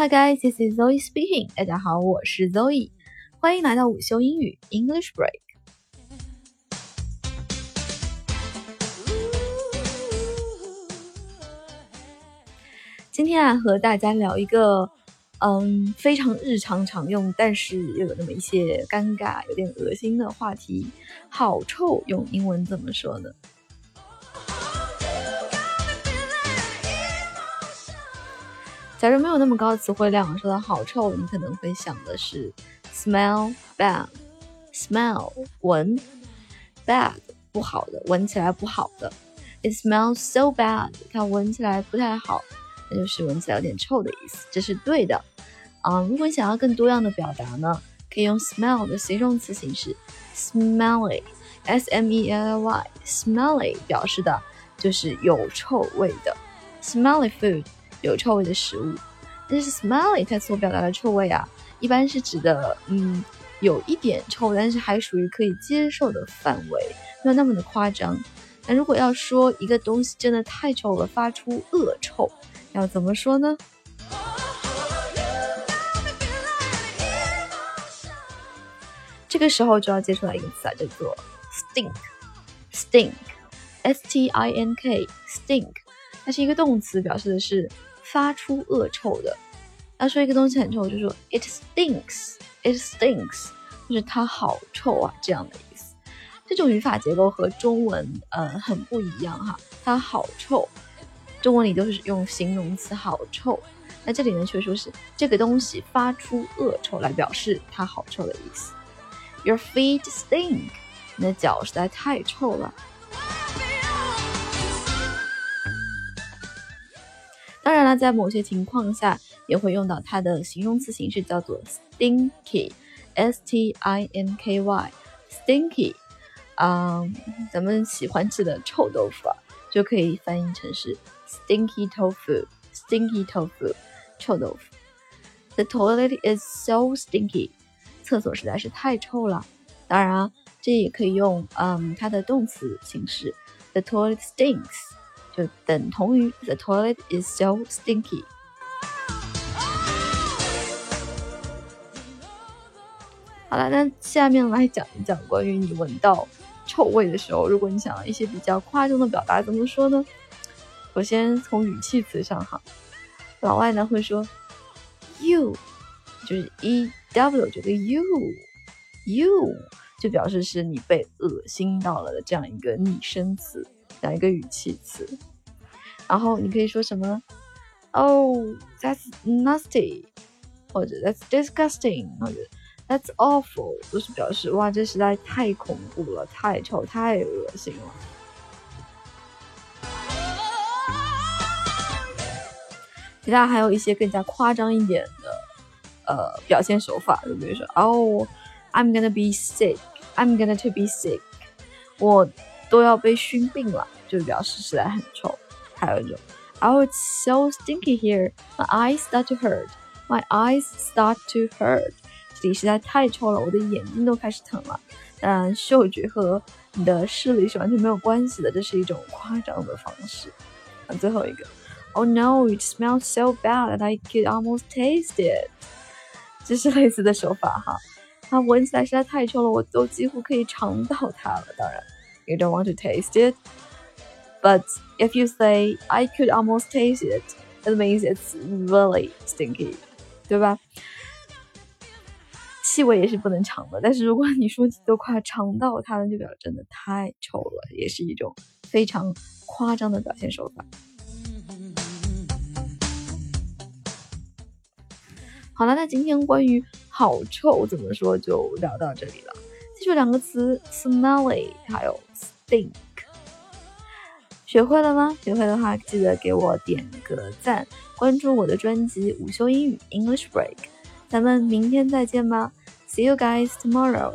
Hi guys, this is Zoe speaking. 大家好，我是 Zoe，欢迎来到午休英语 English Break。今天啊，和大家聊一个嗯非常日常常用，但是又有那么一些尴尬、有点恶心的话题。好臭，用英文怎么说呢？假如没有那么高的词汇量，说到好臭，你可能会想的是 smell bad，smell 闻 bad 不好的，闻起来不好的。It smells so bad，它闻起来不太好，那就是闻起来有点臭的意思，这是对的。啊，如果你想要更多样的表达呢，可以用 smell 的形容词形式，smelly，s m e l l y，smelly 表示的就是有臭味的，smelly food。有臭味的食物，但是 smelly 它所表达的臭味啊，一般是指的，嗯，有一点臭，但是还属于可以接受的范围，没有那么的夸张。那如果要说一个东西真的太臭了，发出恶臭，要怎么说呢？这个时候就要接出来一个词啊，叫做 stink，stink，s t i n k，stink，它是一个动词，表示的是。发出恶臭的，要说一个东西很臭，就说 it stinks，it stinks，就是它好臭啊，这样的意思。这种语法结构和中文呃很不一样哈，它好臭，中文里都是用形容词好臭，那这里呢却说是这个东西发出恶臭来表示它好臭的意思。Your feet stink，你的脚实在太臭了。那，在某些情况下也会用到它的形容词形式，叫做 stinky，s t i n k y，stinky。嗯，咱们喜欢吃的臭豆腐啊，就可以翻译成是 stinky tofu，stinky tofu，臭豆腐。The toilet is so stinky，厕所实在是太臭了。当然啊，这也可以用嗯它的动词形式，the toilet stinks。就等同于 The toilet is so stinky。好了，那下面来讲一讲关于你闻到臭味的时候，如果你想要一些比较夸张的表达，怎么说呢？首先从语气词上哈，老外呢会说 you，就是 e w 这个 you，you 就表示是你被恶心到了的这样一个拟声词。这样一个语气词，然后你可以说什么？Oh, that's nasty，或者 That's disgusting，或者 That's awful，都是表示哇，这实在太恐怖了，太臭，太恶心了。其他还有一些更加夸张一点的呃表现手法，就比如说，Oh, I'm gonna be sick, I'm gonna to be sick，我。都要被熏病了，就表示实在很臭。还有一种，Oh, it's so stinky here. My eyes start to hurt. My eyes start to hurt. 这里实在太臭了，我的眼睛都开始疼了。当然，嗅觉和你的视力是完全没有关系的，这是一种夸张的方式。那最后一个，Oh no, it smells so bad that I could almost taste it. 这是类似的手法哈。它闻起来实在太臭了，我都几乎可以尝到它了。当然。you don't want to taste it. But if you say I could almost taste it, it means it's really stinky，对吧？气味也是不能尝的，但是如果你说你都快尝到它了，就表示真的太臭了，也是一种非常夸张的表现手法。好了，那今天关于好臭怎么说就聊到这里了。记住两个词：smelly，还有 stink。学会了吗？学会的话，记得给我点个赞，关注我的专辑《午休英语 English Break》。咱们明天再见吧，See you guys tomorrow。